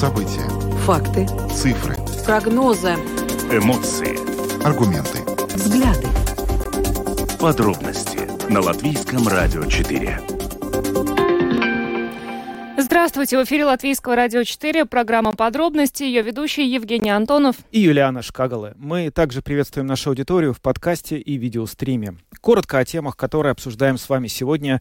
События. Факты. Цифры. Прогнозы. Эмоции. Аргументы. Взгляды. Подробности на Латвийском радио 4. Здравствуйте, в эфире Латвийского радио 4, программа «Подробности», ее ведущий Евгений Антонов и Юлиана Шкагалы. Мы также приветствуем нашу аудиторию в подкасте и видеостриме. Коротко о темах, которые обсуждаем с вами сегодня,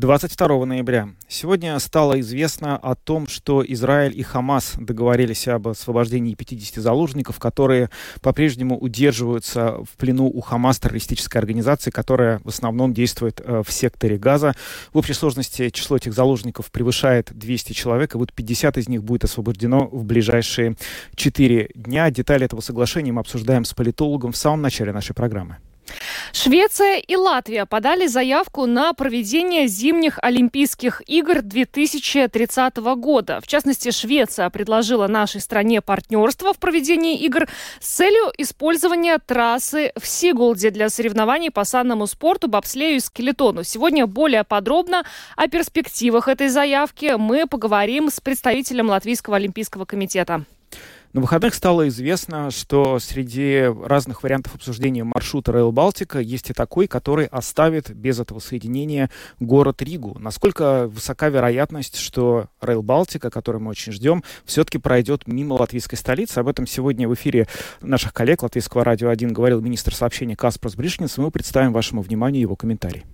22 ноября. Сегодня стало известно о том, что Израиль и Хамас договорились об освобождении 50 заложников, которые по-прежнему удерживаются в плену у Хамас террористической организации, которая в основном действует э, в секторе Газа. В общей сложности число этих заложников превышает 200 человек, и вот 50 из них будет освобождено в ближайшие 4 дня. Детали этого соглашения мы обсуждаем с политологом в самом начале нашей программы. Швеция и Латвия подали заявку на проведение зимних Олимпийских игр 2030 года. В частности, Швеция предложила нашей стране партнерство в проведении игр с целью использования трассы в Сигулде для соревнований по санному спорту, бобслею и скелетону. Сегодня более подробно о перспективах этой заявки мы поговорим с представителем Латвийского олимпийского комитета. На выходных стало известно, что среди разных вариантов обсуждения маршрута Rail Балтика есть и такой, который оставит без этого соединения город Ригу. Насколько высока вероятность, что Rail Балтика, который мы очень ждем, все-таки пройдет мимо латвийской столицы? Об этом сегодня в эфире наших коллег Латвийского радио 1 говорил министр сообщения Каспарс Бришнец. Мы представим вашему вниманию его комментарий.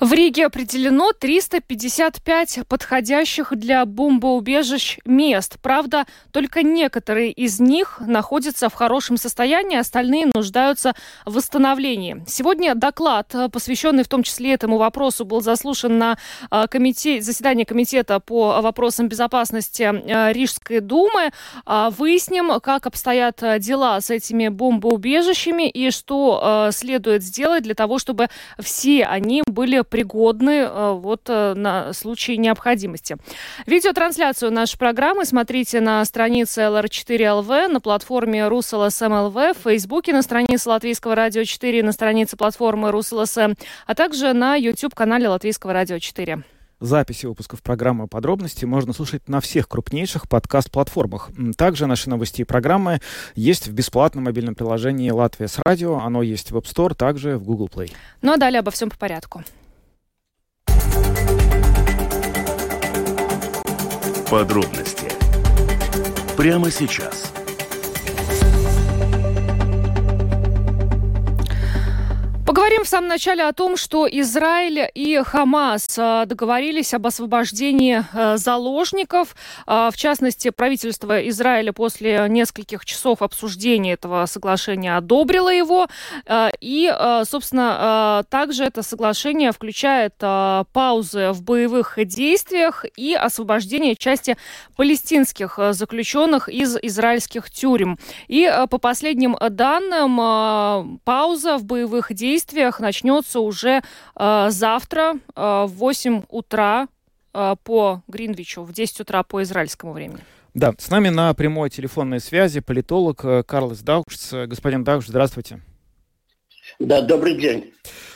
В Риге определено 355 подходящих для бомбоубежищ мест. Правда, только некоторые из них находятся в хорошем состоянии, остальные нуждаются в восстановлении. Сегодня доклад, посвященный в том числе этому вопросу, был заслушан на а, комитете, заседании комитета по вопросам безопасности а, Рижской думы. А, выясним, как обстоят дела с этими бомбоубежищами и что следует сделать для того, чтобы все они были пригодны э, вот э, на случай необходимости. Видеотрансляцию нашей программы смотрите на странице LR4LV, на платформе RusLSM.LV, в Фейсбуке, на странице Латвийского радио 4, на странице платформы RusLSM, а также на YouTube-канале Латвийского радио 4. Записи выпусков программы «Подробности» можно слушать на всех крупнейших подкаст-платформах. Также наши новости и программы есть в бесплатном мобильном приложении «Латвия с радио». Оно есть в App Store, также в Google Play. Ну а далее обо всем по порядку. Подробности прямо сейчас – Поговорим в самом начале о том, что Израиль и Хамас э, договорились об освобождении э, заложников. Э, в частности, правительство Израиля после нескольких часов обсуждения этого соглашения одобрило его. И, собственно, также это соглашение включает паузы в боевых действиях и освобождение части палестинских заключенных из израильских тюрем. И по последним данным, пауза в боевых действиях действиях начнется уже э, завтра э, в 8 утра э, по Гринвичу, в 10 утра по израильскому времени. Да, с нами на прямой телефонной связи политолог э, Карлос Даушц. Господин Даушц, здравствуйте. Да, добрый день.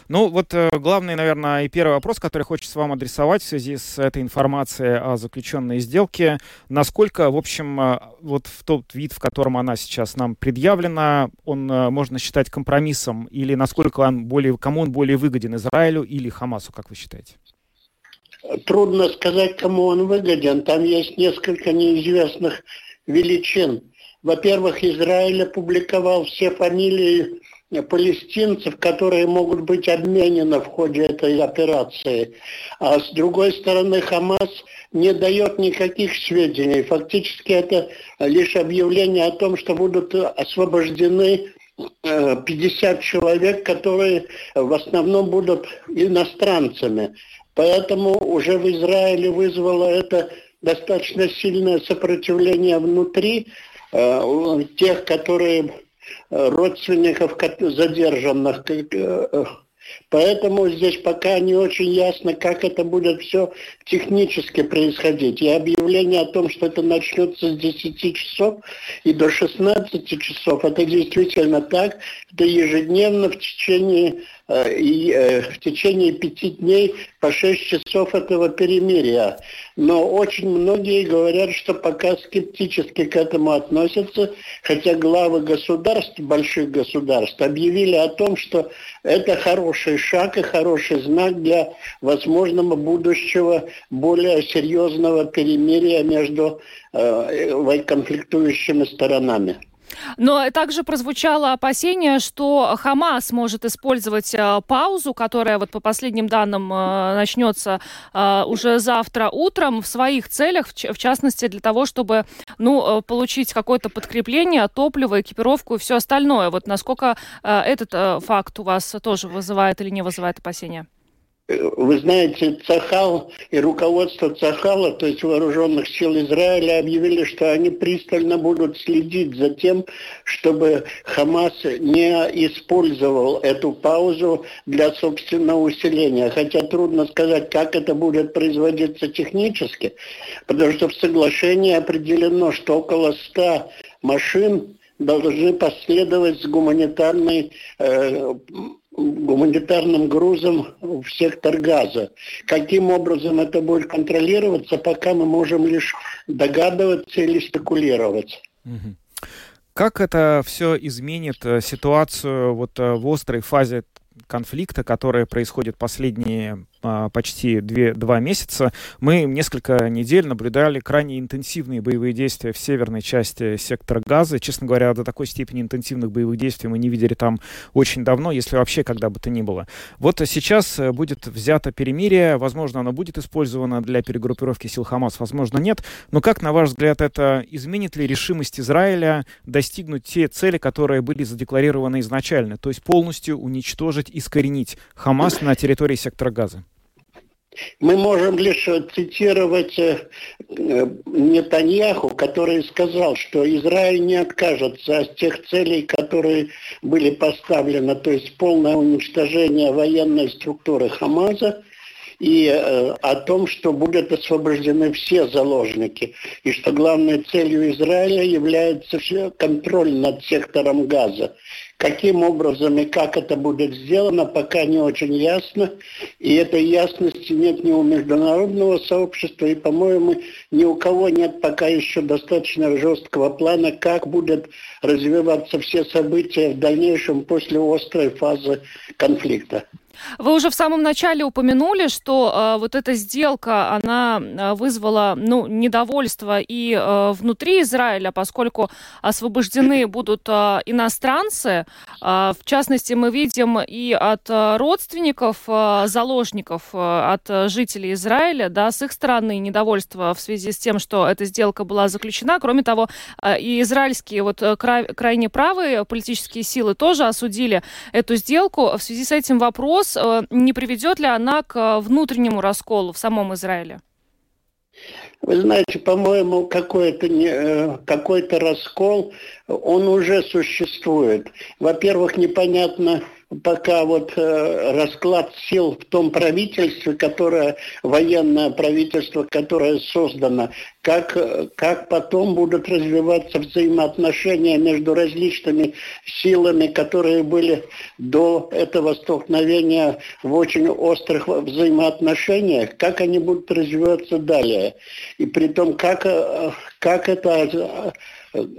Ну, вот э, главный, наверное, и первый вопрос, который хочется вам адресовать в связи с этой информацией о заключенной сделке. Насколько, в общем, э, вот в тот вид, в котором она сейчас нам предъявлена, он э, можно считать компромиссом, или насколько он более, кому он более выгоден, Израилю или Хамасу, как вы считаете? Трудно сказать, кому он выгоден. Там есть несколько неизвестных величин. Во-первых, Израиль опубликовал все фамилии палестинцев, которые могут быть обменены в ходе этой операции. А с другой стороны, Хамас не дает никаких сведений. Фактически это лишь объявление о том, что будут освобождены 50 э, человек, которые в основном будут иностранцами. Поэтому уже в Израиле вызвало это достаточно сильное сопротивление внутри э, тех, которые родственников задержанных. Э, поэтому здесь пока не очень ясно, как это будет все технически происходить. И объявление о том, что это начнется с 10 часов и до 16 часов, это действительно так. Это ежедневно в течение Э, и э, в течение пяти дней по шесть часов этого перемирия. Но очень многие говорят, что пока скептически к этому относятся, хотя главы государств, больших государств, объявили о том, что это хороший шаг и хороший знак для возможного будущего более серьезного перемирия между э, конфликтующими сторонами. Но также прозвучало опасение, что Хамас может использовать э, паузу, которая вот по последним данным э, начнется э, уже завтра утром в своих целях, в, частности для того, чтобы ну, получить какое-то подкрепление, топливо, экипировку и все остальное. Вот насколько этот факт у вас тоже вызывает или не вызывает опасения? Вы знаете, Цахал и руководство Цахала, то есть вооруженных сил Израиля, объявили, что они пристально будут следить за тем, чтобы Хамас не использовал эту паузу для собственного усиления. Хотя трудно сказать, как это будет производиться технически, потому что в соглашении определено, что около 100 машин должны последовать с гуманитарной э, гуманитарным грузом в сектор газа. Каким образом это будет контролироваться, пока мы можем лишь догадываться или спекулировать. Как это все изменит э, ситуацию вот э, в острой фазе конфликта, которая происходит последние почти две, два месяца, мы несколько недель наблюдали крайне интенсивные боевые действия в северной части сектора Газа. Честно говоря, до такой степени интенсивных боевых действий мы не видели там очень давно, если вообще когда бы то ни было. Вот сейчас э, будет взято перемирие, возможно, оно будет использовано для перегруппировки сил Хамас, возможно, нет. Но как, на ваш взгляд, это изменит ли решимость Израиля достигнуть те цели, которые были задекларированы изначально, то есть полностью уничтожить, искоренить Хамас на территории сектора Газа? Мы можем лишь цитировать э, Нетаньяху, который сказал, что Израиль не откажется от тех целей, которые были поставлены, то есть полное уничтожение военной структуры Хамаза и э, о том, что будут освобождены все заложники, и что главной целью Израиля является контроль над сектором газа. Каким образом и как это будет сделано, пока не очень ясно. И этой ясности нет ни у международного сообщества, и, по-моему, ни у кого нет пока еще достаточно жесткого плана, как будут развиваться все события в дальнейшем после острой фазы конфликта. Вы уже в самом начале упомянули, что э, вот эта сделка, она э, вызвала ну, недовольство и э, внутри Израиля, поскольку освобождены будут э, иностранцы. Э, в частности, мы видим и от э, родственников э, заложников, э, от жителей Израиля, да, с их стороны недовольство в связи с тем, что эта сделка была заключена. Кроме того, э, и израильские вот э, край, крайне правые политические силы тоже осудили эту сделку. В связи с этим вопрос, э, не приведет ли она к э, внутреннему расколу в самом Израиле? Вы знаете, по-моему, какой-то э, какой раскол, он уже существует. Во-первых, непонятно, пока вот э, расклад сил в том правительстве, которое, военное правительство, которое создано, как, как потом будут развиваться взаимоотношения между различными силами, которые были до этого столкновения в очень острых взаимоотношениях, как они будут развиваться далее. И при том, как, э, как это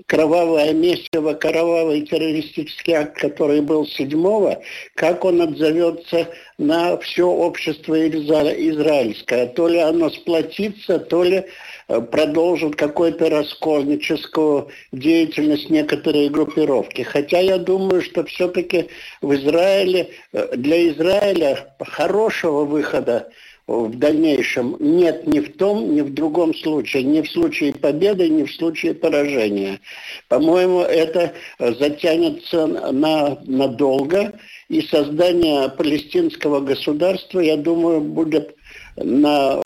кровавое месиво, кровавый террористический акт, который был седьмого, как он отзовется на все общество израильское. То ли оно сплотится, то ли э, продолжит какую-то раскольническую деятельность некоторые группировки. Хотя я думаю, что все-таки в Израиле, э, для Израиля хорошего выхода в дальнейшем нет ни в том, ни в другом случае, ни в случае победы, ни в случае поражения. По-моему, это затянется на, надолго, и создание палестинского государства, я думаю, будет на...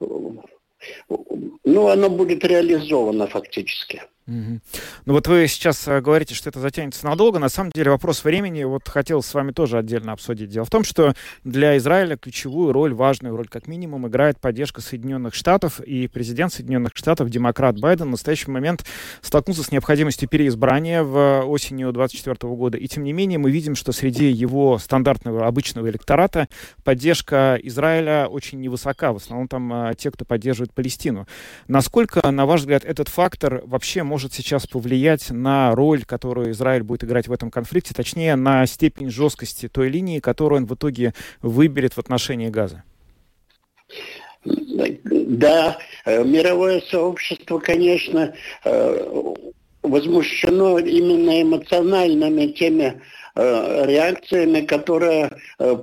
Ну, оно будет реализовано фактически. Ну вот вы сейчас э, говорите, что это затянется надолго. На самом деле вопрос времени вот хотел с вами тоже отдельно обсудить. Дело в том, что для Израиля ключевую роль, важную роль как минимум, играет поддержка Соединенных Штатов. И президент Соединенных Штатов, демократ Байден, в настоящий момент столкнулся с необходимостью переизбрания в осенью 2024 года. И тем не менее мы видим, что среди его стандартного обычного электората поддержка Израиля очень невысока. В основном там а, те, кто поддерживает Палестину. Насколько, на ваш взгляд, этот фактор вообще может может сейчас повлиять на роль, которую Израиль будет играть в этом конфликте, точнее, на степень жесткости той линии, которую он в итоге выберет в отношении Газа? Да, э, мировое сообщество, конечно, э, возмущено именно эмоциональными теми Э, реакциями, которая э,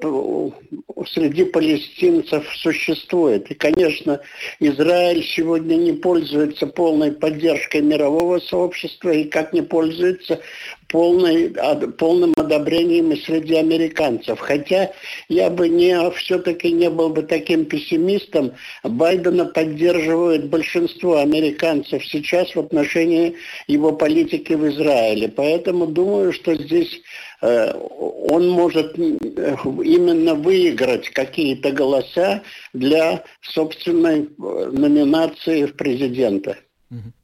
среди палестинцев существует. И, конечно, Израиль сегодня не пользуется полной поддержкой мирового сообщества и как не пользуется полной, полным одобрением среди американцев. Хотя я бы не, все-таки не был бы таким пессимистом. Байдена поддерживает большинство американцев сейчас в отношении его политики в Израиле. Поэтому думаю, что здесь э, он может именно выиграть какие-то голоса для собственной э, номинации в президента. Mm-hmm.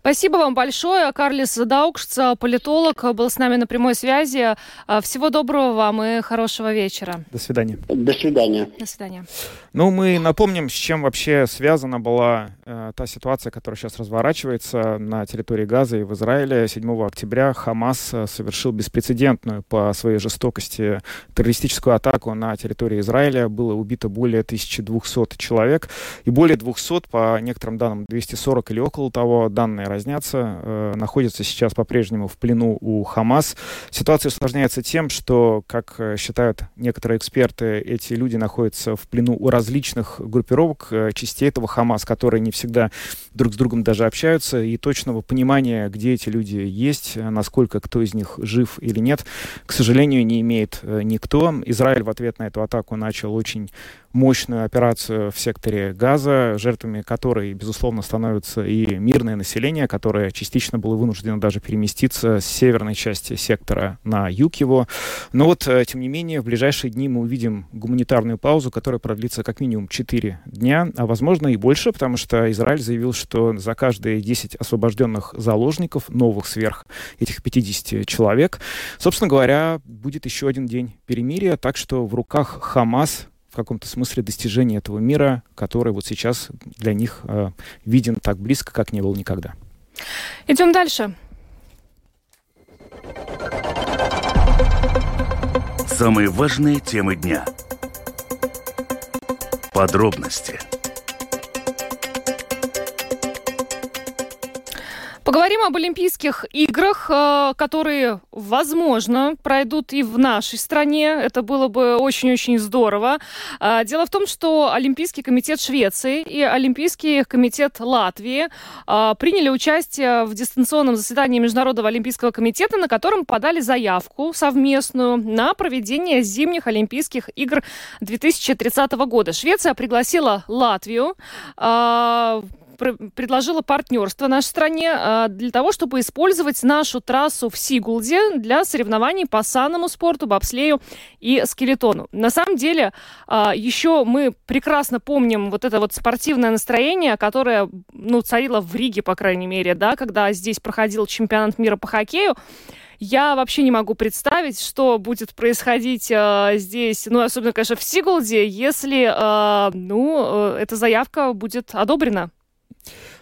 Спасибо вам большое. Карлис Даукшц, политолог, был с нами на прямой связи. А, всего доброго вам и хорошего вечера. До свидания. До свидания. До свидания. Ну, мы напомним, с чем вообще связана была э, та ситуация, которая сейчас разворачивается на территории Газа и в Израиле. 7 октября Хамас э, совершил беспрецедентную по своей жестокости террористическую атаку на территории Израиля. Было убито более 1200 человек и более 200, по некоторым данным, 240 или около того, данные разнятся, э, находятся сейчас по-прежнему в плену у Хамас. Ситуация усложняется тем, что, как э, считают некоторые эксперты, эти люди находятся в плену у различных группировок, э, частей этого Хамас, которые не всегда друг с другом даже общаются, и точного понимания, где эти люди есть, насколько кто из них жив или нет, к сожалению, не имеет никто. Израиль в ответ на эту атаку начал очень мощную операцию в секторе Газа, жертвами которой, безусловно, становится и мирное население, которое частично было вынуждено даже переместиться с северной части сектора на юг его. Но вот, э, тем не менее, в ближайшие дни мы увидим гуманитарную паузу, которая продлится как минимум 4 дня, а возможно и больше, потому что Израиль заявил, что за каждые 10 освобожденных заложников, новых сверх этих 50 человек, собственно говоря, будет еще один день перемирия, так что в руках Хамас в каком-то смысле достижение этого мира, который вот сейчас для них э, виден так близко, как не был никогда. Идем дальше. Самые важные темы дня. Подробности. Поговорим об Олимпийских играх, э, которые, возможно, пройдут и в нашей стране. Это было бы очень-очень здорово. А, дело в том, что Олимпийский комитет Швеции и Олимпийский комитет Латвии а, приняли участие в дистанционном заседании Международного олимпийского комитета, на котором подали заявку совместную на проведение зимних Олимпийских игр 2030 года. Швеция пригласила Латвию а, предложила партнерство нашей стране а, для того, чтобы использовать нашу трассу в Сигулде для соревнований по санному спорту, бобслею и скелетону. На самом деле, а, еще мы прекрасно помним вот это вот спортивное настроение, которое, ну, царило в Риге, по крайней мере, да, когда здесь проходил чемпионат мира по хоккею. Я вообще не могу представить, что будет происходить э, здесь, ну, особенно, конечно, в Сигулде, если, э, ну, э, эта заявка будет одобрена.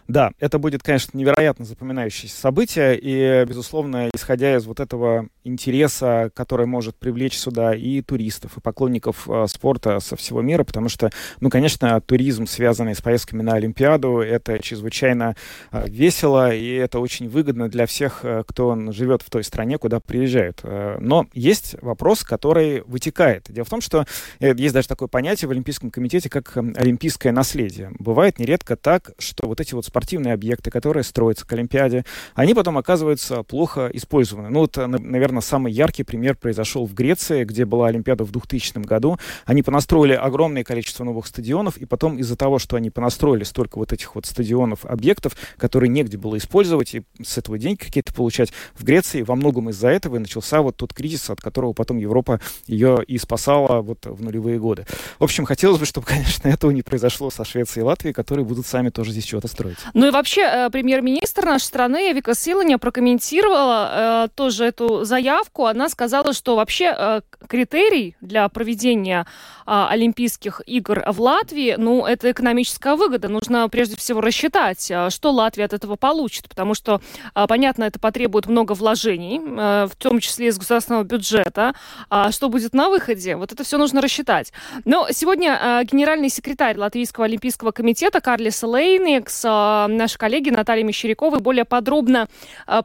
Да, это будет, конечно, невероятно запоминающееся событие, и, безусловно, исходя из вот этого интереса, который может привлечь сюда и туристов, и поклонников э, спорта со всего мира, потому что, ну, конечно, туризм, связанный с поездками на Олимпиаду, это чрезвычайно э, весело, и это очень выгодно для всех, э, кто живет в той стране, куда приезжают. Э, но есть вопрос, который вытекает. Дело в том, что э, есть даже такое понятие в Олимпийском комитете, как э, олимпийское наследие. Бывает нередко так, что вот эти вот спортивные объекты, которые строятся к Олимпиаде, они потом оказываются плохо использованы. Ну, вот, наверное, самый яркий пример произошел в Греции, где была Олимпиада в 2000 году. Они понастроили огромное количество новых стадионов, и потом из-за того, что они понастроили столько вот этих вот стадионов, объектов, которые негде было использовать, и с этого деньги какие-то получать, в Греции во многом из-за этого и начался вот тот кризис, от которого потом Европа ее и спасала вот в нулевые годы. В общем, хотелось бы, чтобы, конечно, этого не произошло со Швецией и Латвией, которые будут сами тоже здесь что-то строить. Ну и вообще, э, премьер-министр нашей страны Вика Силаня прокомментировала э, тоже эту заявку. Она сказала, что вообще э, критерий для проведения э, Олимпийских игр в Латвии, ну, это экономическая выгода. Нужно прежде всего рассчитать, э, что Латвия от этого получит, потому что, э, понятно, это потребует много вложений, в том числе из государственного бюджета. А что будет на выходе? Вот это все нужно рассчитать. Но сегодня генеральный секретарь Латвийского олимпийского комитета Карлис Лейникс, э, наши коллеги Наталья Мещеряковой более подробно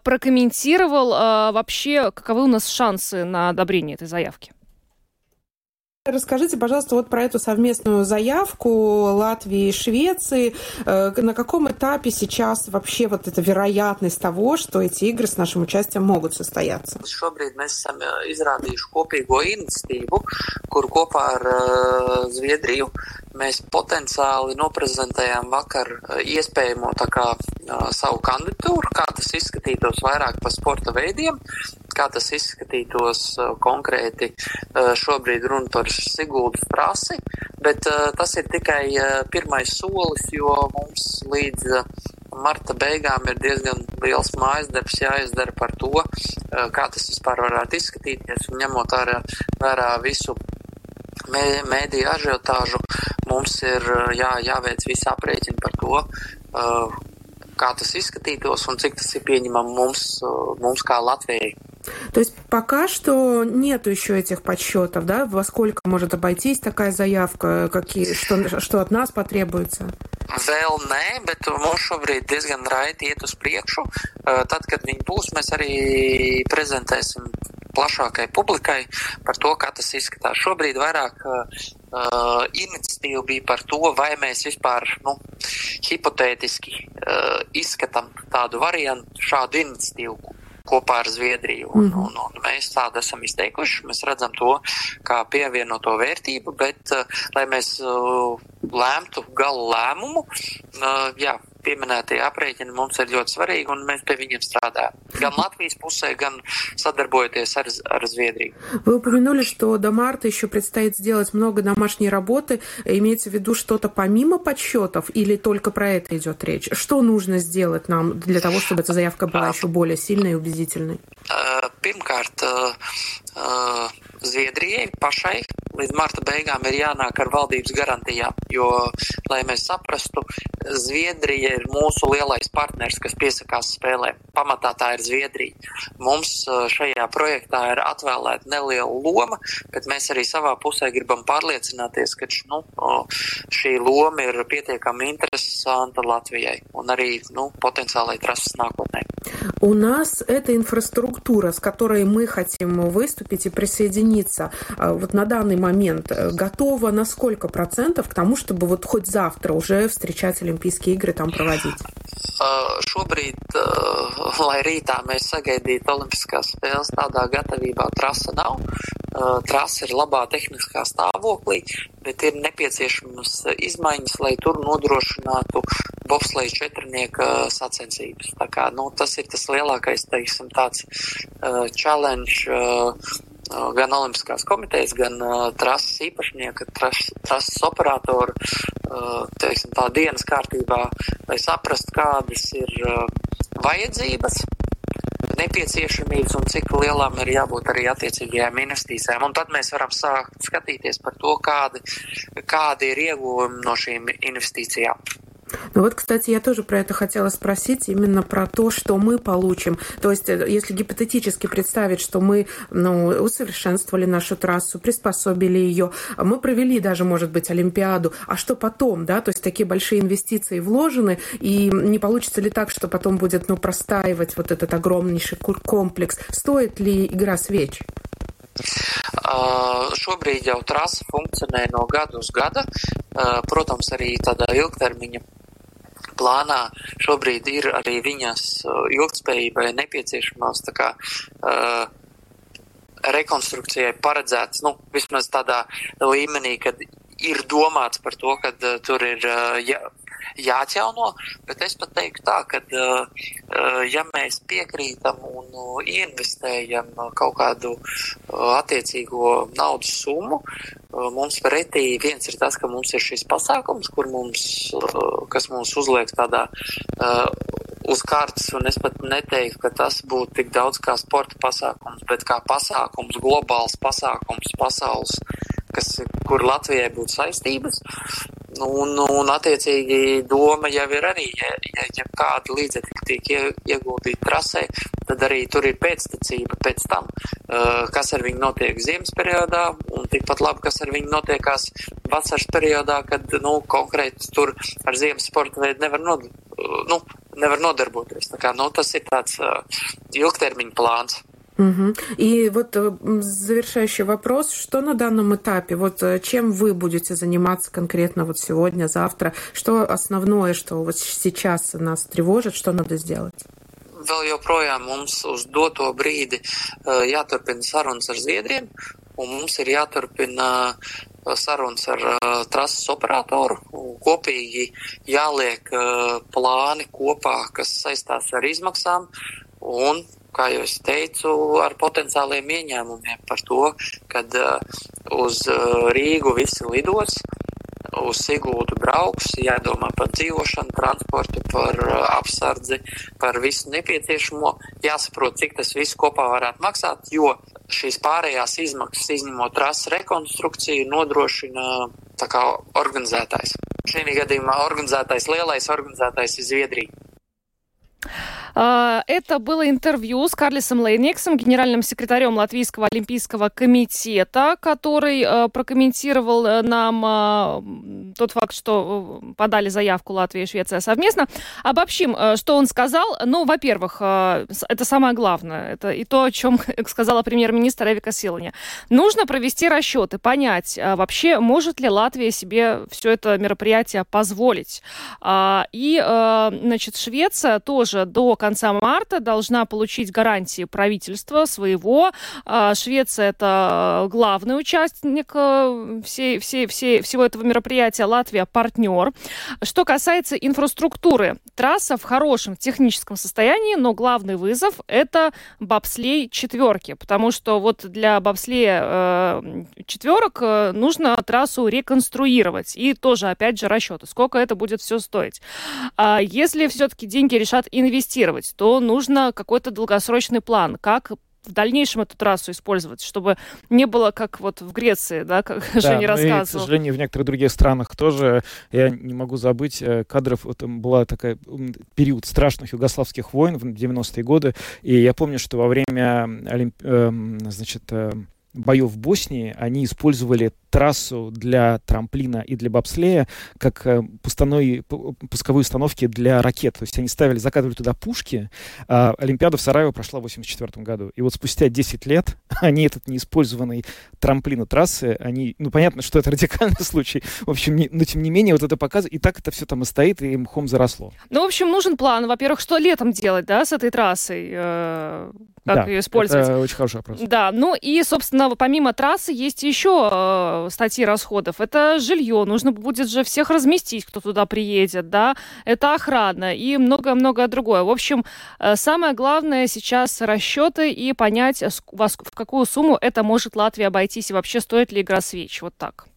прокомментировал вообще, каковы у нас шансы на одобрение этой заявки. Расскажите, пожалуйста, вот про эту совместную заявку Латвии и Швеции. Э, на каком этапе сейчас вообще вот эта вероятность того, что эти игры с нашим участием могут состояться? Šobrīd mēs esam izrādījuši kopīgo iniciatīvu, kur kopā Zviedriju mēs potenciāli noprezentējām vakar iespējamo tā kā savu kandidatūru, kā tas izskatītos vairāk pa sporta veidiem, kā tas izskatītos konkrēti šobrīd runa par Siguldas trasi, bet tas ir tikai pirmais solis, jo mums līdz marta beigām ir diezgan liels mājas darbs jāizdara par to, kā tas vispār varētu izskatīties, un ņemot vērā visu mēdīju ažiotāžu, mums ir jā, jāveic visi aprēķini par to, kā tas izskatītos un cik tas ir pieņemam mums, mums kā Latvijai. То есть пока что нету еще этих подсчетов, да, во сколько может обойтись такая заявка, какие, что, что от нас потребуется? Vēl nē, bet mums šobrīd diezgan raiti iet uz priekšu. Tad, kad viņi būs, mēs arī prezentēsim plašākai publikai par to, kā tas izskatās. Šobrīd vairāk uh, iniciatīva bija par to, vai mēs vispār nu, hipotētiski uh, izskatām tādu variantu, šādu iniciatīvu kopā ar Zviedriju. Un, mm. un, un mēs tādu esam izteikuši. Mēs redzam to kā pievienoto vērtību, bet, uh, lai mēs uh, lēmtu galu lēmumu, uh, jā, pieminētie aprēķini mums ir ļoti svarīgi, un mēs pie viņiem strādājam. Gan пусē, gan соdarbojoties ar, ar Зверией. Вы упомянули, что до марта еще предстоит сделать много домашней работы. Имеется в виду что-то помимо подсчетов или только про это идет речь? Что нужно сделать нам для того, чтобы эта заявка была еще более сильной и убедительной? pirmkārt, Zviedrijai pašai līdz marta beigām ir jānāk ar valdības garantijām, jo, lai mēs saprastu, Zviedrija ir mūsu lielais partners, kas piesakās spēlē. Pamatā tā ir Zviedrija. Mums šajā projektā ir atvēlēta neliela loma, bet mēs arī savā pusē gribam pārliecināties, ka nu, šī loma ir pietiekami interesanta Latvijai un arī nu, potenciālai trases nākotnē. У нас эта инфраструктура, с которой мы хотим выступить и присоединиться, вот на данный момент готова на сколько процентов к тому, чтобы вот хоть завтра уже встречать Олимпийские игры там проводить? Šobrīd, lai rītā mēs sagaidītu Olimpiskās spēles, tādā gatavībā trasa nav. Trasa ir labā tehniskā stāvoklī, bet ir nepieciešamas izmaiņas, lai tur nodrošinātu bobsleja četrnieka sacensības. Tā kā, nu, tas ir tas lielākais, teiksim, tāds uh, challenge uh, gan Olimpiskās komitejas, gan uh, trases īpašnieka, tras, trases operatoru, uh, teiksim, tā dienas kārtībā, lai saprastu, kādas ir uh, vajadzības, nepieciešamības un cik lielām ir jābūt arī attiecīgajām investīcijām. Un tad mēs varam sākt skatīties par to, kādi, kādi ir ieguvumi no šīm investīcijām. Ну вот, кстати, я тоже про это хотела спросить, именно про то, что мы получим. То есть, э, если гипотетически представить, что мы ну, усовершенствовали нашу трассу, приспособили ее, мы провели даже, может быть, Олимпиаду, а что потом, да, то есть такие большие инвестиции вложены, и не получится ли так, что потом будет, ну, простаивать вот этот огромнейший комплекс? Стоит ли игра свеч? Šobrīd jau trasa funkcionē no gada uz gada. Protams, arī tādā ilgtermiņa plānā šobrīd ir arī viņas ilgtspējībai nepieciešamās kā uh, rekonstrukcijai paredzēts, nu, vismaz tādā līmenī, kad ir domāts par to, ka uh, tur ir uh, jā, jāatjauno, bet es pat teiktu tā, ka uh, ja mēs piekrītam un uh, investējam kaut kādu attiecīgo naudas summu, mums pretī viens ir tas, ka mums ir šis pasākums, kur mums, kas mums uzliek tādā uz kārtas, un es pat neteiktu, ka tas būtu tik daudz kā sporta pasākums, bet kā pasākums, globāls pasākums pasaules, kas, kur Latvijai būtu saistības. Un, un, attiecīgi, doma jau ir arī, ja, ja, ja kāda līdzekļa tiek ieguldīta trasē, tad arī tur ir pēctecība pēc tam, uh, kas ar viņu notiek ziemas periodā, un tikpat labi, kas ar viņu notiekās vasaras periodā, kad, nu, konkrēti tur ar ziemas sporta veidu nevar, nod, uh, nu, nevar nodarboties. Tā kā, nu, tas ir tāds uh, ilgtermiņa plāns. Угу. И вот завершающий вопрос, что на данном этапе, вот чем вы будете заниматься конкретно вот сегодня, завтра, что основное, что вот сейчас нас тревожит, что надо сделать? Vēl joprojām mums uz doto brīdi jāturpina sarunas ar Zviedriem, un mums ir jāturpina sarunas ar uh, trases operatoru. Kopīgi jāliek uh, plāni kopā, kas saistās ar izmaksām un kā jau es teicu, ar potenciāliem ieņēmumiem par to, kad uh, uz uh, Rīgu visi lidos, uz Sigūdu brauks, jādomā par dzīvošanu, transportu, par uh, apsardzi, par visu nepieciešamo, jāsaprot, cik tas viss kopā varētu maksāt, jo šīs pārējās izmaksas, izņemot trases rekonstrukciju, nodrošina kā organizētājs. Šī gadījumā organizētājs, lielais organizētājs ir Zviedrija. А, это было интервью с Карлисом Лейниксом, генеральным секретарем Латвийского олимпийского комитета, который э, прокомментировал э, нам э, тот факт, что подали заявку Латвия и Швеция совместно. Обобщим, что он сказал. Ну, во-первых, это самое главное. Это и то, о чем сказала премьер-министр Эвика Силани. Нужно провести расчеты, понять, вообще может ли Латвия себе все это мероприятие позволить. А, и, значит, Швеция тоже до конца марта должна получить гарантии правительства своего. А, Швеция это главный участник э, всей, всей, всей, всего этого мероприятия. Латвия партнер. Что касается инфраструктуры, трасса в хорошем техническом состоянии, но главный вызов это бобслей четверки, потому что вот для бобслея э, четверок э, нужно трассу реконструировать и тоже опять же расчеты, сколько это будет все стоить. А если все-таки деньги решат инвестировать планировать, то нужно какой-то долгосрочный план, как в дальнейшем эту трассу использовать, чтобы не было как вот в Греции, да, как да, Женя рассказывал. И, к сожалению, в некоторых других странах тоже, я не могу забыть э, кадров, вот была такая период страшных югославских войн в 90-е годы, и я помню, что во время Олимп... э, значит, э, боев в Боснии они использовали трассу для трамплина и для бобслея как э, пустановой, пусковые установки для ракет. То есть они ставили, закатывали туда пушки. А Олимпиада в Сараево прошла в 1984 году. И вот спустя 10 лет они этот неиспользованный трамплин и трассы, они, ну понятно, что это радикальный случай, в общем, не, но тем не менее вот это показывает, и так это все там и стоит, и мхом заросло. Ну, в общем, нужен план. Во-первых, что летом делать, да, с этой трассой? Э, как да, ее использовать? это очень хороший вопрос. Да, ну и, собственно, помимо трассы есть еще э, статьи расходов. Это жилье, нужно будет же всех разместить, кто туда приедет, да, это охрана и многое-многое другое. В общем, э, самое главное сейчас расчеты и понять, в какую сумму это может Латвия обойтись и вообще стоит ли игра свеч. Вот так.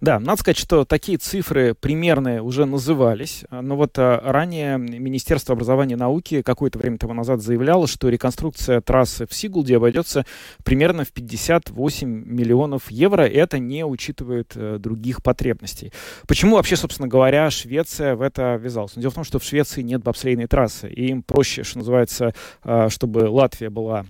Да, надо сказать, что такие цифры примерные уже назывались, но вот а, ранее Министерство образования и науки какое-то время тому назад заявляло, что реконструкция трассы в Сигулде обойдется примерно в 58 миллионов евро, это не учитывает э, других потребностей. Почему вообще, собственно говоря, Швеция в это ввязалась? Но дело в том, что в Швеции нет бобслейной трассы, и им проще, что называется, э, чтобы Латвия была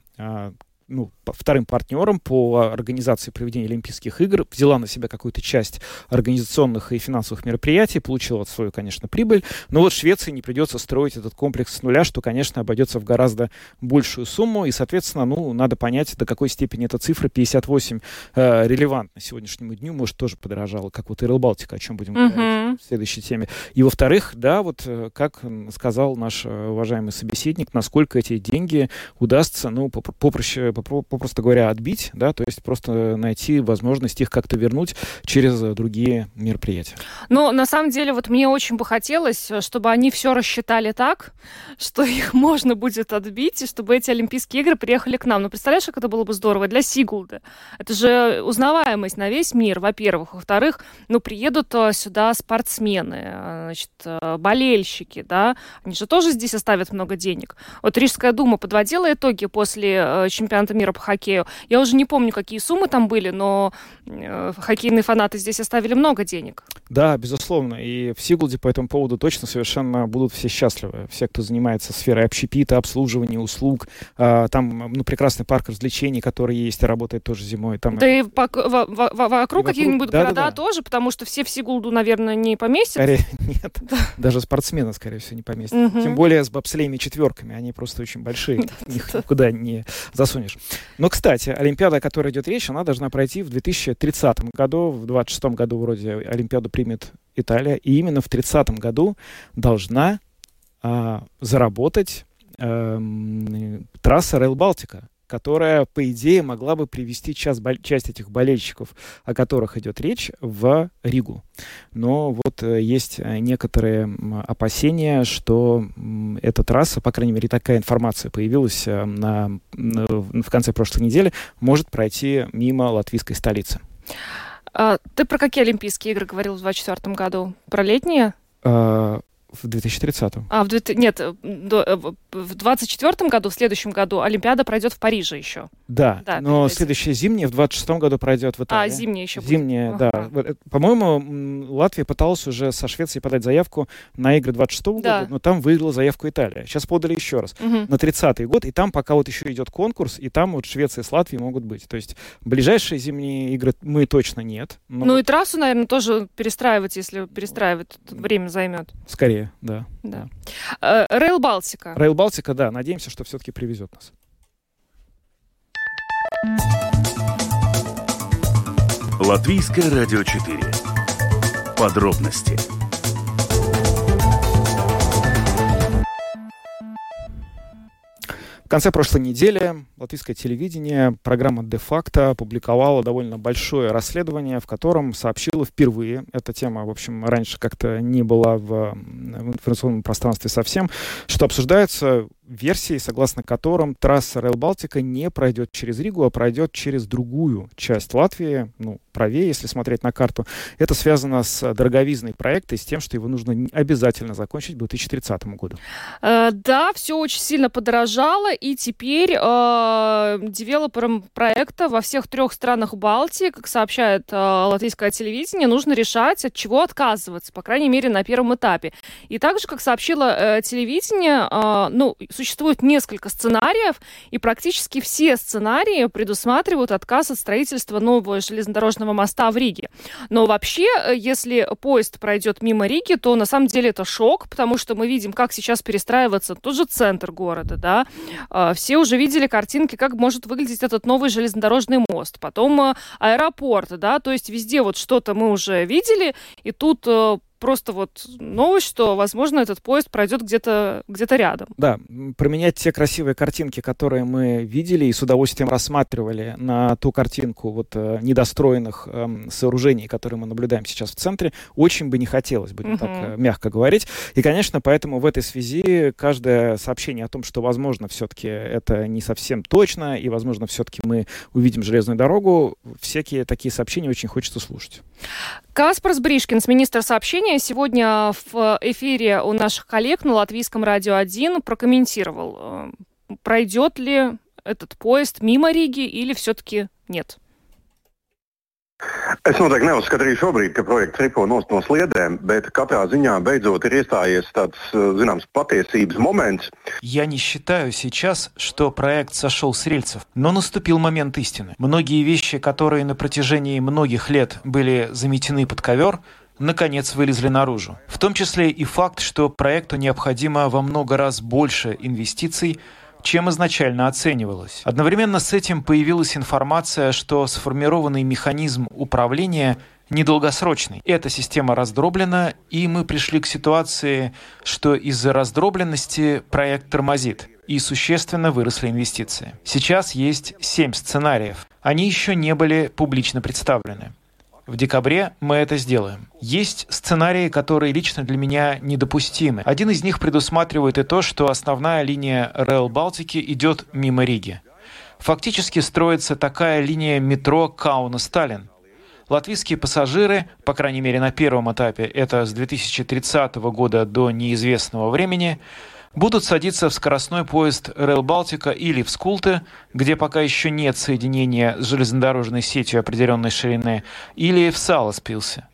ну, вторым партнером по организации проведения Олимпийских игр, взяла на себя какую-то часть организационных и финансовых мероприятий, получила свою, конечно, прибыль. Но вот Швеции не придется строить этот комплекс с нуля, что, конечно, обойдется в гораздо большую сумму. И, соответственно, ну, надо понять, до какой степени эта цифра 58 э, релевантна сегодняшнему дню. Может, тоже подорожала, как вот и Балтика, о чем будем uh-huh. говорить в следующей теме. И, во-вторых, да, вот э, как сказал наш э, уважаемый собеседник, насколько эти деньги удастся, ну, попроще, попросту говоря, отбить, да, то есть просто найти возможность их как-то вернуть через другие мероприятия. Ну, на самом деле, вот мне очень бы хотелось, чтобы они все рассчитали так, что их можно будет отбить, и чтобы эти Олимпийские игры приехали к нам. Ну, представляешь, как это было бы здорово для Сигулды? Это же узнаваемость на весь мир, во-первых. Во-вторых, ну, приедут э, сюда спортсмены, э, значит, э, болельщики, да, они же тоже здесь оставят много денег. Вот Рижская дума подводила итоги после чемпионата мира по хоккею. Я уже не помню, какие суммы там были, но хоккейные фанаты здесь оставили много денег. Да, безусловно. И в Сигулде по этому поводу точно совершенно будут все счастливы. Все, кто занимается сферой общепита, обслуживания, услуг. А, там ну, прекрасный парк развлечений, который есть и работает тоже зимой. Там... Да и по, в, в, в, вокруг какие-нибудь да, города да, да. тоже, потому что все в Сигулду, наверное, не поместятся. Скорее, нет. Да. Даже спортсмены, скорее всего, не поместятся. Угу. Тем более с бобслеями четверками. Они просто очень большие. Их никуда не засунешь. Но, кстати, Олимпиада, о которой идет речь, она должна пройти в 2030 году. В 2026 году вроде Олимпиаду примет Италия. И именно в 30 году должна а, заработать а, трасса Рейл Балтика которая, по идее, могла бы привести часть, часть этих болельщиков, о которых идет речь, в Ригу. Но вот э, есть э, некоторые опасения, что эта трасса, по крайней мере, такая информация появилась э, на, на, в конце прошлой недели, может пройти мимо латвийской столицы. А, ты про какие Олимпийские игры говорил в 2024 году? Про летние? А, в 2030. А, в, нет, э, до, э, в 24 году, в следующем году Олимпиада пройдет в Париже еще. Да, да но следующая зимняя в 26 году пройдет в Италии. А, зимняя еще Зимняя, будет. да. Ага. По-моему, Латвия пыталась уже со Швецией подать заявку на игры 26 да. года, но там выиграла заявку Италия. Сейчас подали еще раз. Угу. На 30-й год, и там пока вот еще идет конкурс, и там вот Швеция с Латвией могут быть. То есть ближайшие зимние игры мы точно нет. Но... Ну и трассу, наверное, тоже перестраивать, если перестраивать, время займет. Скорее да. да. Э, Рейл Балтика. Рейл Балтика, да. Надеемся, что все-таки привезет нас. Латвийское радио 4. Подробности конце прошлой недели латвийское телевидение, программа «Де-факто» опубликовала довольно большое расследование, в котором сообщила впервые, эта тема, в общем, раньше как-то не была в, в информационном пространстве совсем, что обсуждается версии, согласно которым трасса Rail Балтика не пройдет через Ригу, а пройдет через другую часть Латвии, ну, правее, если смотреть на карту. Это связано с дороговизной проекта и с тем, что его нужно обязательно закончить к 2030 году. Э, да, все очень сильно подорожало, и теперь э, девелоперам проекта во всех трех странах Балтии, как сообщает э, латвийское телевидение, нужно решать, от чего отказываться, по крайней мере, на первом этапе. И также, как сообщило э, телевидение, э, ну, существует несколько сценариев, и практически все сценарии предусматривают отказ от строительства нового железнодорожного моста в Риге. Но вообще, э, если поезд пройдет мимо Риги, то на самом деле это шок, потому что мы видим, как сейчас перестраивается тот же центр города, да. А, все уже видели картинки, как может выглядеть этот новый железнодорожный мост. Потом э, аэропорт, да, то есть везде вот что-то мы уже видели, и тут э, просто вот новость, что, возможно, этот поезд пройдет где-то где рядом. Да, променять те красивые картинки, которые мы видели и с удовольствием рассматривали на ту картинку вот э, недостроенных э, сооружений, которые мы наблюдаем сейчас в центре, очень бы не хотелось, будем uh-huh. так э, мягко говорить. И, конечно, поэтому в этой связи каждое сообщение о том, что, возможно, все-таки это не совсем точно, и, возможно, все-таки мы увидим железную дорогу, всякие такие сообщения очень хочется слушать. Каспар Сбришкинс, министр сообщения, сегодня в эфире у наших коллег на Латвийском радио 1 прокомментировал, э, пройдет ли этот поезд мимо Риги или все-таки нет. Es noteikti neuzskatu arī šobrīd, ka projekts ripo nost no sliedēm, bet katrā ziņā beidzot ir iestājies tāds, zināms, patiesības moments. Я не считаю сейчас, что проект сошел с рельсов, но наступил момент истины. Многие вещи, которые на протяжении многих лет были заметены под ковер, наконец вылезли наружу. В том числе и факт, что проекту необходимо во много раз больше инвестиций, чем изначально оценивалось. Одновременно с этим появилась информация, что сформированный механизм управления недолгосрочный. Эта система раздроблена, и мы пришли к ситуации, что из-за раздробленности проект тормозит и существенно выросли инвестиции. Сейчас есть семь сценариев. Они еще не были публично представлены. В декабре мы это сделаем. Есть сценарии, которые лично для меня недопустимы. Один из них предусматривает и то, что основная линия Rail Балтики идет мимо Риги. Фактически строится такая линия метро Кауна-Сталин. Латвийские пассажиры, по крайней мере на первом этапе, это с 2030 года до неизвестного времени, будут садиться в скоростной поезд Rail Балтика или в Скулте, где пока еще нет соединения с железнодорожной сетью определенной ширины, или в Саласпилсе.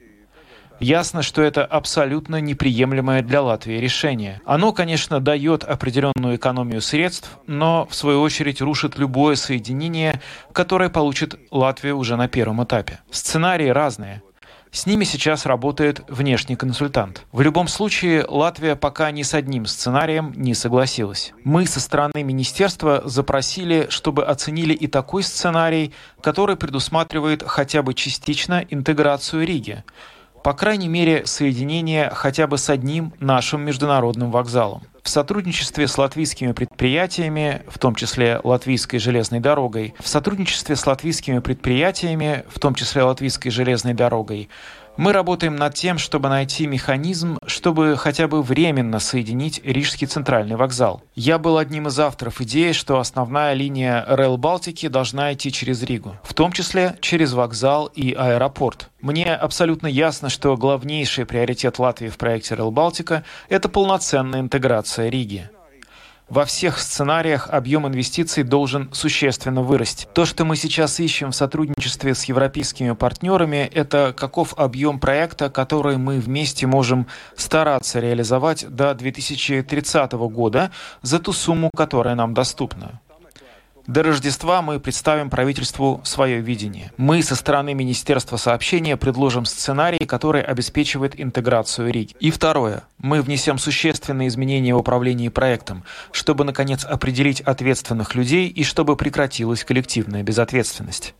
Ясно, что это абсолютно неприемлемое для Латвии решение. Оно, конечно, дает определенную экономию средств, но, в свою очередь, рушит любое соединение, которое получит Латвия уже на первом этапе. Сценарии разные. С ними сейчас работает внешний консультант. В любом случае, Латвия пока ни с одним сценарием не согласилась. Мы со стороны министерства запросили, чтобы оценили и такой сценарий, который предусматривает хотя бы частично интеграцию Риги по крайней мере, соединение хотя бы с одним нашим международным вокзалом. В сотрудничестве с латвийскими предприятиями, в том числе Латвийской железной дорогой, в сотрудничестве с латвийскими предприятиями, в том числе Латвийской железной дорогой, мы работаем над тем, чтобы найти механизм, чтобы хотя бы временно соединить Рижский центральный вокзал. Я был одним из авторов идеи, что основная линия Rail Балтики должна идти через Ригу, в том числе через вокзал и аэропорт. Мне абсолютно ясно, что главнейший приоритет Латвии в проекте Rail Балтика – это полноценная интеграция Риги. Во всех сценариях объем инвестиций должен существенно вырасти. То, что мы сейчас ищем в сотрудничестве с европейскими партнерами, это каков объем проекта, который мы вместе можем стараться реализовать до 2030 года за ту сумму, которая нам доступна. До Рождества мы представим правительству свое видение. Мы со стороны Министерства сообщения предложим сценарий, который обеспечивает интеграцию Риги. И второе. Мы внесем существенные изменения в управлении проектом, чтобы, наконец, определить ответственных людей и чтобы прекратилась коллективная безответственность.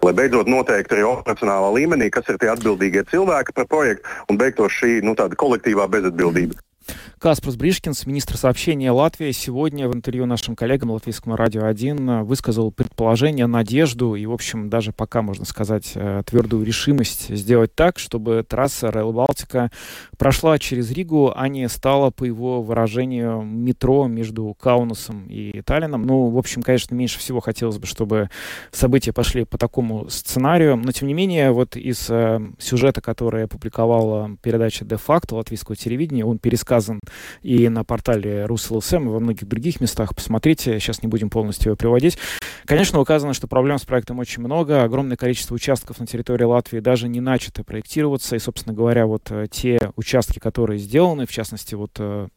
Каспарс Бришкинс, министр сообщения Латвии, сегодня в интервью нашим коллегам Латвийскому радио 1 высказал предположение, надежду и, в общем, даже пока, можно сказать, э, твердую решимость сделать так, чтобы трасса Rail Балтика прошла через Ригу, а не стала, по его выражению, метро между Каунасом и Таллином. Ну, в общем, конечно, меньше всего хотелось бы, чтобы события пошли по такому сценарию, но, тем не менее, вот из э, сюжета, который опубликовала передача «Де-факто» латвийского телевидения, он пересказан и на портале РусЛСМ, и во многих других местах. Посмотрите, сейчас не будем полностью его приводить. Конечно, указано, что проблем с проектом очень много. Огромное количество участков на территории Латвии даже не начато проектироваться. И, собственно говоря, вот э, те участки, которые сделаны, в частности, вот э,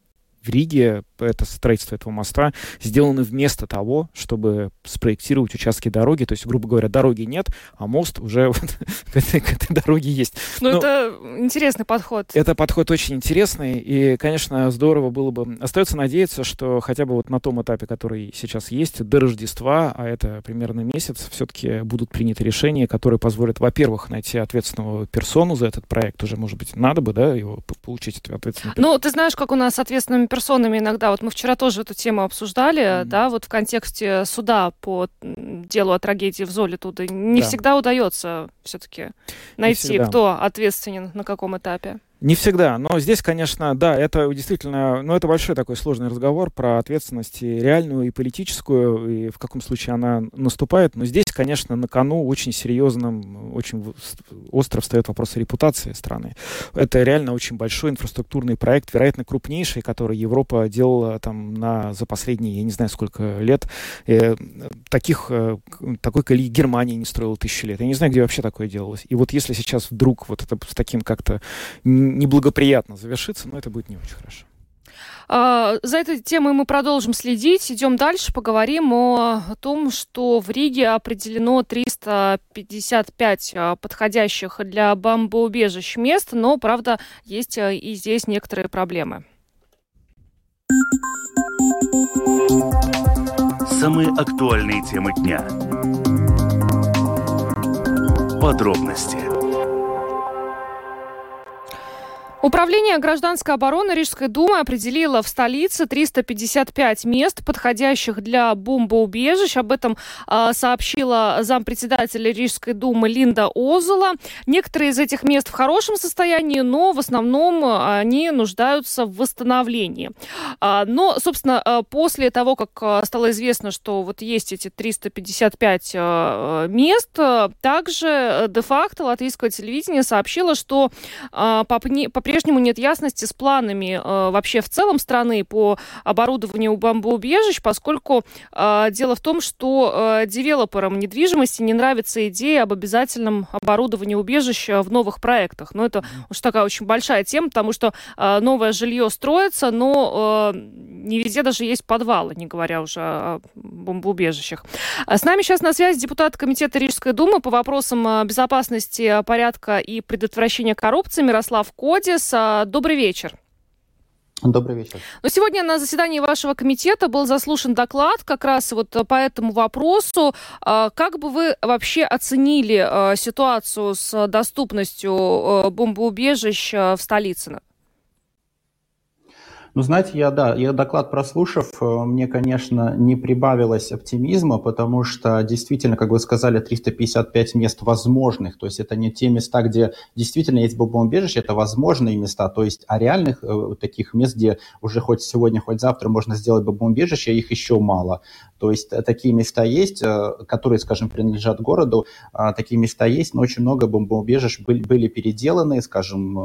в Риге это строительство этого моста сделано вместо того, чтобы спроектировать участки дороги. То есть, грубо говоря, дороги нет, а мост уже вот к, этой, к этой дороге есть. Ну, это интересный подход. Это подход очень интересный, и, конечно, здорово было бы... Остается надеяться, что хотя бы вот на том этапе, который сейчас есть, до Рождества, а это примерно месяц, все-таки будут приняты решения, которые позволят, во-первых, найти ответственного персону за этот проект. Уже, может быть, надо бы, да, его получить ответственного Ну, ты знаешь, как у нас с ответственными персонами иногда, вот мы вчера тоже эту тему обсуждали, mm-hmm. да, вот в контексте суда по делу о трагедии в Золе туда не да. всегда удается все-таки найти, кто ответственен на каком этапе. Не всегда, но здесь, конечно, да, это действительно, ну, это большой такой сложный разговор про ответственность и реальную, и политическую, и в каком случае она наступает. Но здесь, конечно, на кону очень серьезным, очень остро встает вопрос репутации страны. Это реально очень большой инфраструктурный проект, вероятно, крупнейший, который Европа делала там на, за последние, я не знаю, сколько лет. И э, таких, э, такой колеи Германия не строила тысячи лет. Я не знаю, где вообще такое делалось. И вот если сейчас вдруг вот это с таким как-то неблагоприятно завершится, но это будет не очень хорошо. А, за этой темой мы продолжим следить. Идем дальше, поговорим о том, что в Риге определено 355 а, подходящих для бомбоубежищ мест, но, правда, есть а, и здесь некоторые проблемы. Самые актуальные темы дня. Подробности Управление гражданской обороны Рижской думы определило в столице 355 мест, подходящих для бомбоубежищ. Об этом э, сообщила зампредседателя Рижской думы Линда Озула. Некоторые из этих мест в хорошем состоянии, но в основном они нуждаются в восстановлении. А, но, собственно, а, после того, как а, стало известно, что вот есть эти 355 мест, также де-факто латвийское телевидение сообщило, что по, по по-прежнему нет ясности с планами э, вообще в целом страны по оборудованию бомбоубежищ, поскольку э, дело в том, что э, девелоперам недвижимости не нравится идея об обязательном оборудовании убежищ в новых проектах. Но это уж такая очень большая тема, потому что э, новое жилье строится, но э, не везде даже есть подвалы, не говоря уже о бомбоубежищах. А с нами сейчас на связи депутат Комитета Рижской думы по вопросам э, безопасности, порядка и предотвращения коррупции Мирослав Кодис. А, добрый вечер. Добрый вечер. Ну, сегодня на заседании вашего комитета был заслушан доклад как раз вот по этому вопросу. А, как бы вы вообще оценили а, ситуацию с доступностью бомбоубежищ в столице? Ну, знаете, я, да, я доклад прослушав, э, мне, конечно, не прибавилось оптимизма, потому что действительно, как вы сказали, 355 мест возможных, то есть это не те места, где действительно есть бомбоубежище, это возможные места, то есть а реальных э, таких мест, где уже хоть сегодня, хоть завтра можно сделать бомбоубежище, их еще мало. То есть э, такие места есть, э, которые, скажем, принадлежат городу, а, такие места есть, но очень много бомбоубежищ были, были переделаны, скажем,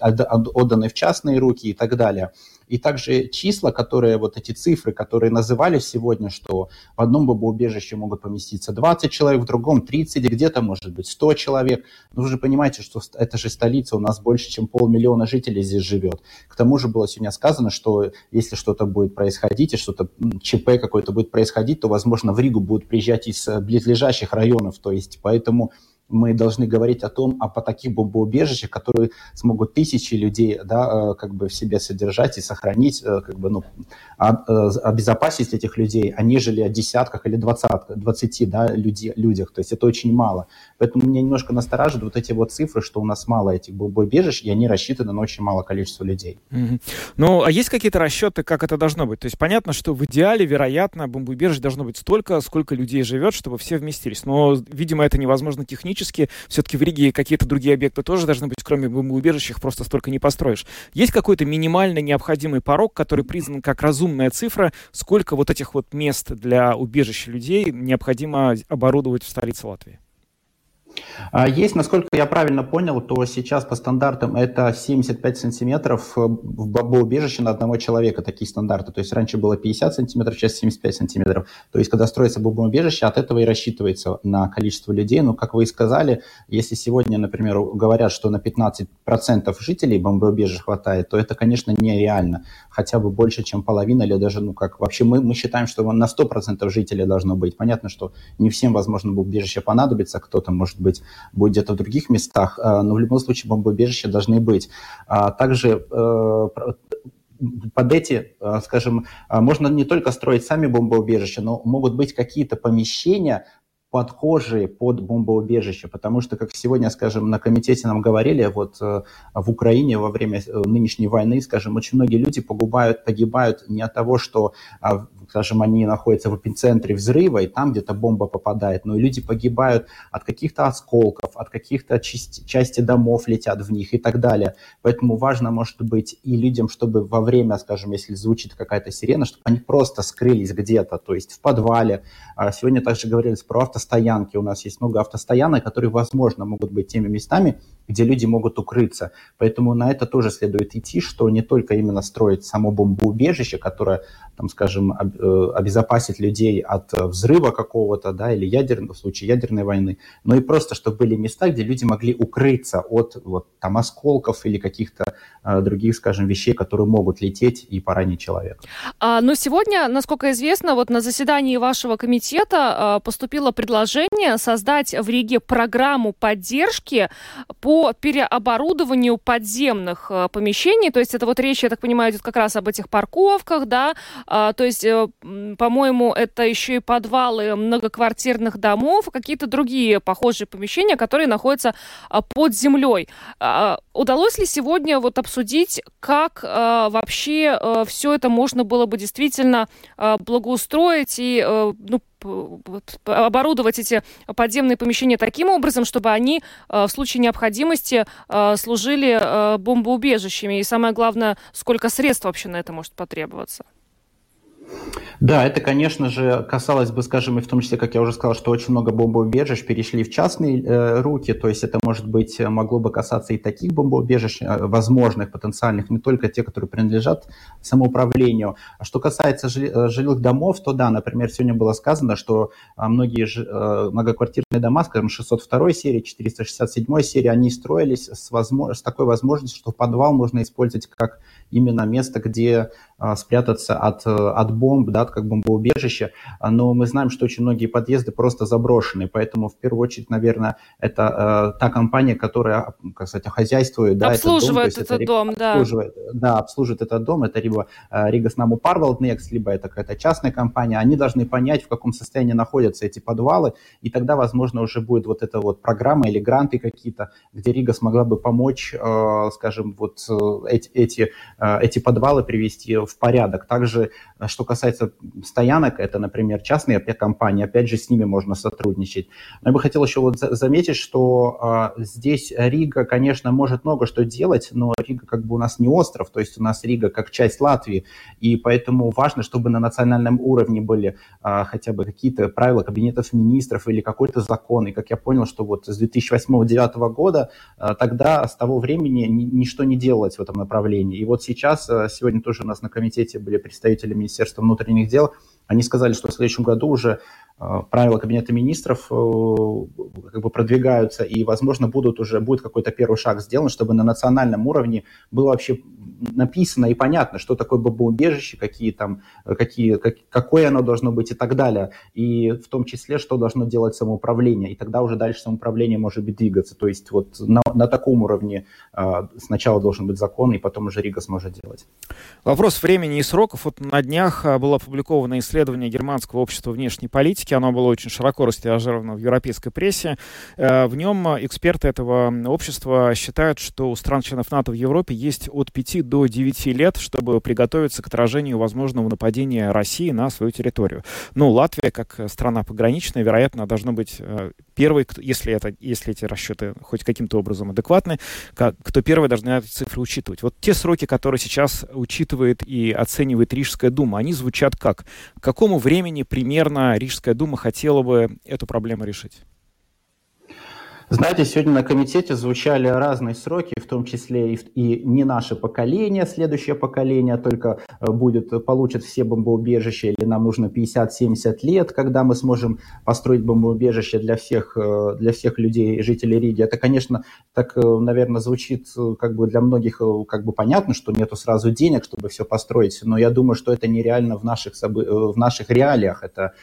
отданы в частные руки и так далее. И также числа, которые, вот эти цифры, которые назывались сегодня, что в одном бомбоубежище могут поместиться 20 человек, в другом 30, где-то может быть 100 человек. Но вы же понимаете, что это же столица, у нас больше, чем полмиллиона жителей здесь живет. К тому же было сегодня сказано, что если что-то будет происходить, и что-то ЧП какое-то будет происходить, то, возможно, в Ригу будут приезжать из э, близлежащих районов. То есть поэтому мы должны говорить о том, о по таких бомбоубежищах, которые смогут тысячи людей, да, э, как бы в себе содержать и сохранить, э, как бы, ну, э, обезопасить этих людей, а нежели о десятках или двадцатках, двадцати, да, люди, людях. То есть это очень мало. Поэтому меня немножко настораживают вот эти вот цифры, что у нас мало этих бомбоубежищ, и они рассчитаны на очень мало количество людей. Mm-hmm. Ну, а есть какие-то расчеты, как это должно быть? То есть понятно, что в идеале, вероятно, бомбоубежищ должно быть столько, сколько людей живет, чтобы все вместились. Но, видимо, это невозможно технически технически. Все-таки в Риге какие-то другие объекты тоже должны быть, кроме бомбоубежищ, их просто столько не построишь. Есть какой-то минимальный необходимый порог, который признан как разумная цифра, сколько вот этих вот мест для убежища людей необходимо оборудовать в столице Латвии? А, есть, насколько я правильно понял, то сейчас по стандартам это 75 сантиметров э, в бомбоубежище на одного человека, такие стандарты. То есть раньше было 50 сантиметров, сейчас 75 сантиметров. То есть когда строится бомбоубежище, от этого и рассчитывается на количество людей. Но, как вы и сказали, если сегодня, например, говорят, что на 15% жителей бомбоубежища хватает, то это, конечно, нереально. Хотя бы больше, чем половина или даже, ну как, вообще мы, мы считаем, что на 100% жителей должно быть. Понятно, что не всем, возможно, бомбоубежище понадобится, кто-то, может быть, будет где-то в других местах, а, но в любом случае бомбоубежища должны быть. А, также э, под эти, э, скажем, а, можно не только строить сами бомбоубежища, но могут быть какие-то помещения, подхожие под бомбоубежище, потому что, как сегодня, скажем, на комитете нам говорили, вот э, в Украине во время нынешней войны, скажем, очень многие люди погибают, погибают не от того, что скажем, они находятся в эпицентре взрыва, и там где-то бомба попадает, но люди погибают от каких-то осколков, от каких-то части, части домов летят в них и так далее. Поэтому важно, может быть, и людям, чтобы во время, скажем, если звучит какая-то сирена, чтобы они просто скрылись где-то, то есть в подвале. А сегодня также говорили про автостоянки. У нас есть много автостоянок, которые, возможно, могут быть теми местами, где люди могут укрыться. Поэтому на это тоже следует идти, что не только именно строить само бомбоубежище, которое, там, скажем, э, обезопасит людей от взрыва какого-то, да, или ядерного, в случае ядерной войны, но и просто, чтобы были места, где люди могли укрыться от вот, там, осколков или каких-то э, других, скажем, вещей, которые могут лететь и поранить человека. А, но сегодня, насколько известно, вот на заседании вашего комитета э, поступило предложение создать в Риге программу поддержки по по переоборудованию подземных э, помещений. То есть это вот речь, я так понимаю, идет как раз об этих парковках, да. А, то есть, э, по-моему, это еще и подвалы многоквартирных домов, какие-то другие похожие помещения, которые находятся а, под землей. А, удалось ли сегодня вот обсудить, как вообще э, все это можно было бы действительно благоустроить и ну, оборудовать эти подземные помещения таким образом, чтобы они э, в случае необходимости э, служили э, бомбоубежищами. И самое главное, сколько средств вообще на это может потребоваться. Да, это, конечно же, касалось бы, скажем, и в том числе, как я уже сказал, что очень много бомбоубежищ перешли в частные э, руки, то есть это, может быть, могло бы касаться и таких бомбоубежищ, э, возможных, потенциальных, не только те, которые принадлежат самоуправлению. А что касается э, жилых домов, то да, например, сегодня было сказано, что э, многие э, многоквартирные дома, скажем, 602 серии, 467 серии, они строились с, возможно, с такой возможностью, что подвал можно использовать как именно место, где а, спрятаться от, от бомб, да, как бомбоубежище, но мы знаем, что очень многие подъезды просто заброшены, поэтому в первую очередь, наверное, это э, та компания, которая, как сказать, хозяйствует, да, обслуживает этот дом, этот дом да. Обслуживает, да, обслуживает этот дом, это либо э, Рига Наму Парвалднекс, либо это какая-то частная компания, они должны понять, в каком состоянии находятся эти подвалы, и тогда, возможно, уже будет вот эта вот программа или гранты какие-то, где Рига смогла бы помочь, э, скажем, вот э, эти, эти Э, эти подвалы привести в порядок. Также, э, что касается стоянок, это, например, частные компании, опять же, с ними можно сотрудничать. Но я бы хотел еще вот заметить, что э, здесь Рига, конечно, может много что делать, но Рига как бы у нас не остров, то есть у нас Рига как часть Латвии, и поэтому важно, чтобы на национальном уровне были э, хотя бы какие-то правила кабинетов министров или какой-то закон. И как я понял, что вот с 2008-2009 года э, тогда, с того времени, ни, ничто не делалось в этом направлении. И вот сейчас э, сегодня тоже у нас на комитете были представители Министерства внутренних дел, они сказали, что в следующем году уже правила Кабинета министров э, как бы продвигаются, и, возможно, будут уже, будет какой-то первый шаг сделан, чтобы на национальном уровне было вообще написано и понятно, что такое бомбоубежище, какие там, какие, как, какое оно должно быть и так далее. И в том числе, что должно делать самоуправление. И тогда уже дальше самоуправление может быть двигаться. То есть вот на, на таком уровне э, сначала должен быть закон, и потом уже Рига сможет делать. Вопрос времени и сроков. Вот на днях было опубликовано исследование Германского общества внешней политики. Оно было очень широко растиражировано в европейской прессе. Э, в нем эксперты этого общества считают, что у стран-членов НАТО в Европе есть от 5 до 9 лет, чтобы приготовиться к отражению возможного нападения России на свою территорию. Ну, Латвия, как страна пограничная, вероятно, должна быть э, первой, если, это, если эти расчеты хоть каким-то образом адекватны, кто первый должны эти цифры учитывать. Вот те сроки, которые сейчас учитывает и оценивает Рижская дума, они звучат как? К какому времени примерно Рижская дума хотела бы эту проблему решить? Знаете, сегодня на комитете звучали разные сроки, в том числе и, и не наше поколение, следующее поколение только э, будет, получит все бомбоубежища, или нам нужно 50-70 лет, когда мы сможем построить бомбоубежище для всех, э, для всех людей, жителей Риги. Это, конечно, так, э, наверное, звучит как бы для многих как бы понятно, что нету сразу денег, чтобы все построить, но я думаю, что это нереально в наших, в наших реалиях, это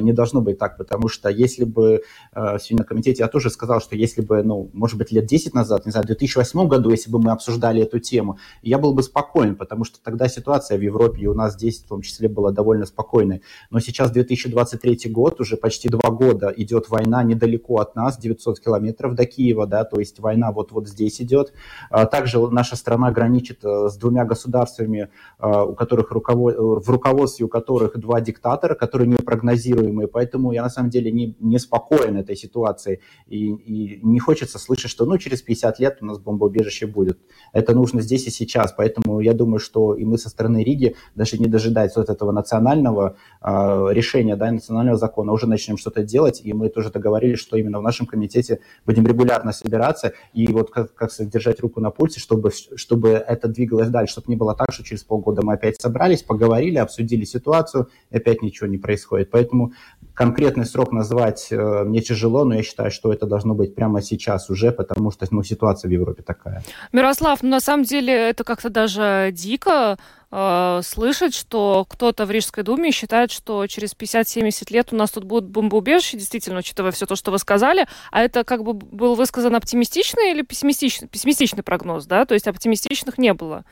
не должно быть так, потому что если бы сегодня на комитете я тоже сказал, что если бы, ну, может быть, лет 10 назад, не знаю, в 2008 году, если бы мы обсуждали эту тему, я был бы спокоен, потому что тогда ситуация в Европе и у нас здесь в том числе была довольно спокойной. Но сейчас 2023 год, уже почти два года идет война недалеко от нас, 900 километров до Киева, да, то есть война вот-вот здесь идет. А также наша страна граничит э, с двумя государствами, э, у которых руковод... в руководстве у которых два диктатора, которые непрогнозируемые, поэтому я на самом деле не, не спокоен этой ситуацией и, и не хочется слышать, что ну через 50 лет у нас бомбоубежище будет. Это нужно здесь и сейчас, поэтому я думаю, что и мы со стороны Риги, даже не дожидаясь вот этого национального э, решения, да, национального закона, уже начнем что-то делать, и мы тоже договорились, что именно в нашем комитете будем регулярно собираться и вот как, как держать руку на пульсе, чтобы, чтобы это двигалось дальше, чтобы не было так, что через полгода мы опять собрались, поговорили, обсудили ситуацию, опять ничего не происходит. Поэтому конкретный срок назвать э, мне тяжело, но я считаю, что это должно быть прямо сейчас уже, потому что ну, ситуация в Европе такая. Мирослав, ну, на самом деле это как-то даже дико э, слышать, что кто-то в Рижской думе считает, что через 50-70 лет у нас тут будут бомбоубежища, действительно, учитывая все то, что вы сказали. А это как бы был высказан оптимистичный или пессимистичный, пессимистичный прогноз, да? То есть оптимистичных не было.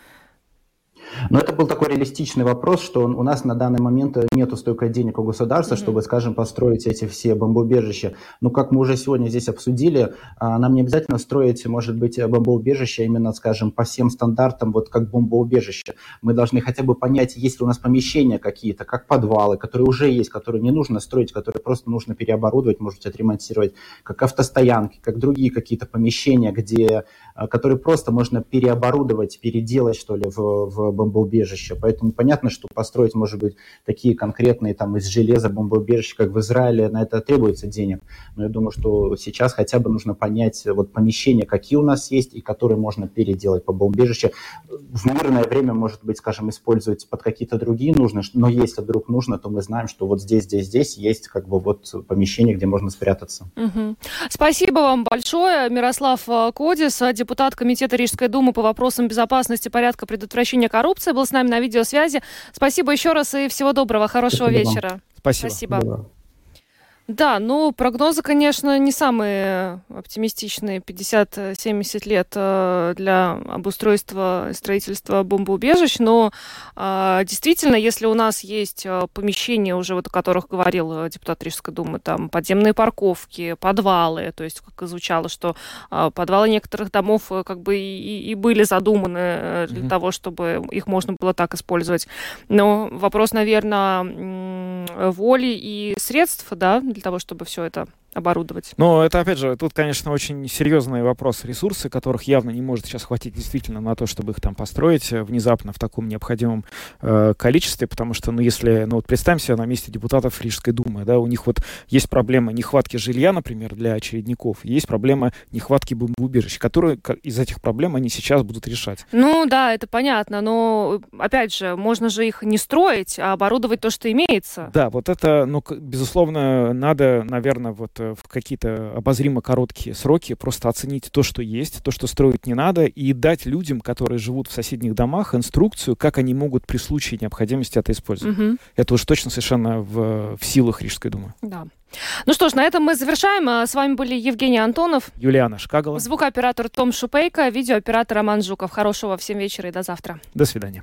Но это был такой реалистичный вопрос, что у нас на данный момент нет столько денег у государства, mm-hmm. чтобы, скажем, построить эти все бомбоубежища. Но как мы уже сегодня здесь обсудили, а, нам не обязательно строить, может быть, бомбоубежище именно, скажем, по всем стандартам, вот как бомбоубежище. Мы должны хотя бы понять, есть ли у нас помещения какие-то, как подвалы, которые уже есть, которые не нужно строить, которые просто нужно переоборудовать, может быть, отремонтировать, как автостоянки, как другие какие-то помещения, где, а, которые просто можно переоборудовать, переделать, что ли, в, в бомбоубежища. Поэтому понятно, что построить, может быть, такие конкретные там из железа бомбоубежища, как в Израиле, на это требуется денег. Но я думаю, что сейчас хотя бы нужно понять вот помещения, какие у нас есть и которые можно переделать по бомбоубежищу. В мирное время, может быть, скажем, использовать под какие-то другие нужны, но если вдруг нужно, то мы знаем, что вот здесь, здесь, здесь есть как бы вот помещение, где можно спрятаться. Угу. Спасибо вам большое. Мирослав Кодис, депутат Комитета Рижской думы по вопросам безопасности, порядка предотвращения коррупции коррупция был с нами на видеосвязи. Спасибо еще раз и всего доброго, хорошего Спасибо вечера. Спасибо. Спасибо. Да, ну, прогнозы, конечно, не самые оптимистичные. 50-70 лет э, для обустройства и строительства бомбоубежищ, но э, действительно, если у нас есть э, помещения уже, вот о которых говорил депутат Рижской думы, там подземные парковки, подвалы, то есть, как и звучало, что подвалы некоторых домов как бы и, и были задуманы для mm-hmm. того, чтобы их можно было так использовать. Но вопрос, наверное, воли и средств, да, для того, чтобы все это оборудовать. Но это, опять же, тут, конечно, очень серьезный вопрос. Ресурсы, которых явно не может сейчас хватить действительно на то, чтобы их там построить э, внезапно в таком необходимом э, количестве, потому что, ну, если, ну, вот представим себе на месте депутатов Рижской думы, да, у них вот есть проблема нехватки жилья, например, для очередников, есть проблема нехватки бомбоубежищ, которые из этих проблем они сейчас будут решать. Ну, да, это понятно, но, опять же, можно же их не строить, а оборудовать то, что имеется. Да, вот это, ну, безусловно, надо, наверное, вот э, в какие-то обозримо короткие сроки просто оценить то, что есть, то, что строить не надо, и дать людям, которые живут в соседних домах, инструкцию, как они могут при случае необходимости это использовать. Угу. Это уж точно совершенно в, в силах Рижской думы. Да. Ну что ж, на этом мы завершаем. А, с вами были Евгений Антонов, Юлиана Шкагова, звукооператор Том Шупейко, видеооператор Роман Жуков. Хорошего всем вечера и до завтра. До свидания.